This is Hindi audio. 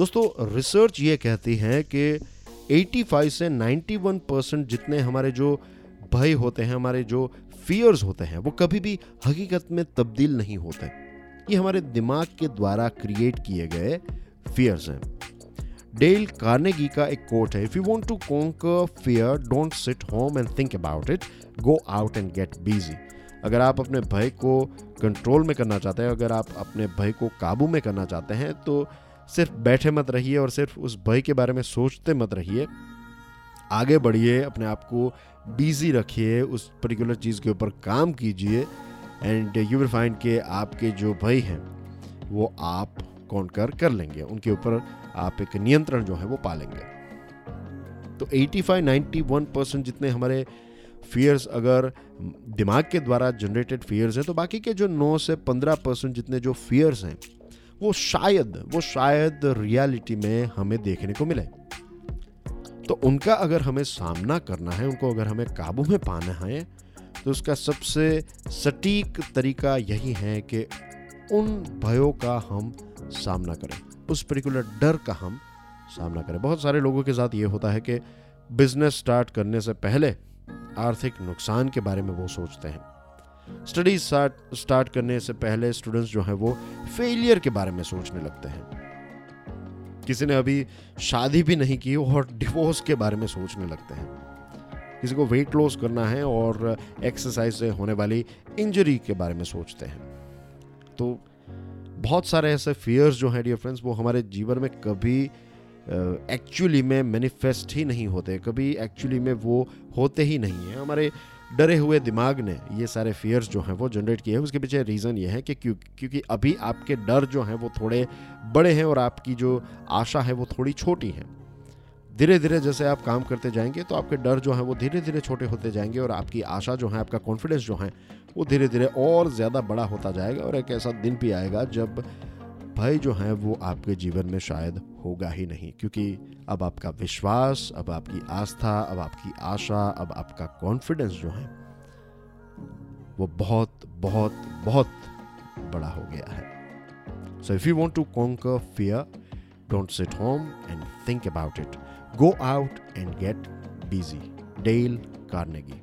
दोस्तों रिसर्च ये कहती है कि 85 से 91 परसेंट जितने हमारे जो भय होते हैं, हमारे जो फियर्स होते हैं, वो कभी भी हकीकत में तब्दील नहीं होते। ये हमारे दिमाग के द्वारा क्रिएट किए गए फियर्स हैं। डेल कार्नेगी का एक कोट है if you want to conquer fear don't sit home and think about it go out and get busy अगर आप अपने भय को कंट्रोल में करना चाहते हैं, अगर आप अपने भय को काबू में करना चाहते हैं तो सिर्फ़ बैठे मत रहिए और सिर्फ़ उस भय के बारे में सोचते मत रहिए। आगे बढ़िए, अपने आप को बिज़ी रखिए, उस पर्टिकुलर चीज़ के ऊपर काम कीजिए एंड यू विल फाइंड के आपके जो भय हैं, वो आप कॉन्कर कर लेंगे। उनके ऊपर आप एक नियंत्रण जो है वो पालेंगे तो 85-91 परसेंट जितने हमारे फियर्स अगर दिमाग के द्वारा जनरेटेड फियर्स हैं तो बाकी के जो 9 से 15 परसेंट जितने जो फियर्स हैं वो शायद वो शायद रियलिटी में हमें देखने को मिले। तो उनका अगर हमें सामना करना है, उनको अगर हमें काबू में पाना है तो उसका सबसे सटीक तरीका यही है कि उन भयों का हम सामना करें। उस पर्टिकुलर डर का हम सामना करें। बहुत सारे लोगों के साथ ये होता है कि बिज़नेस स्टार्ट करने से पहले आर्थिक नुकसान के बारे में वो सोचते हैं। स्टडीज़ स्टार्ट करने से पहले स्टूडेंट्स जो हैं वो फेलियर के बारे में सोचने लगते हैं। किसी ने अभी शादी भी नहीं की और डिवोर्स के बारे में सोचने लगते हैं। किसी को वेट लॉस करना है और एक्सरसाइज से होने वाली इंजरी के बारे में सोचते हैं। तो बहुत सारे ऐसे फियर्स जो हैं डियर फ्रेंड्स वो हमारे जीवन में कभी एक्चुअली में मैनिफेस्ट ही नहीं होते। कभी एक्चुअली में वो होते ही नहीं हैं। हमारे डरे हुए दिमाग ने ये सारे फियर्स जो हैं वो जनरेट किए हैं। उसके पीछे रीज़न ये है कि क्यों, क्योंकि अभी आपके डर जो हैं वो थोड़े बड़े हैं और आपकी जो आशा है वो थोड़ी छोटी है। धीरे धीरे जैसे आप काम करते जाएँगे तो आपके डर जो हैं वो धीरे धीरे छोटे होते जाएँगे और आपकी आशा जो है, आपका कॉन्फिडेंस जो है वो धीरे धीरे और ज़्यादा बड़ा होता जाएगा और एक ऐसा दिन भी आएगा जब भय जो है वो आपके जीवन में शायद होगा ही नहीं, क्योंकि अब आपका विश्वास, अब आपकी आस्था, अब आपकी आशा, अब आपका कॉन्फिडेंस जो है, वो बहुत बहुत बहुत बड़ा हो गया है। So if you want to conquer fear don't sit home and think about it go out and get busy Dale Carnegie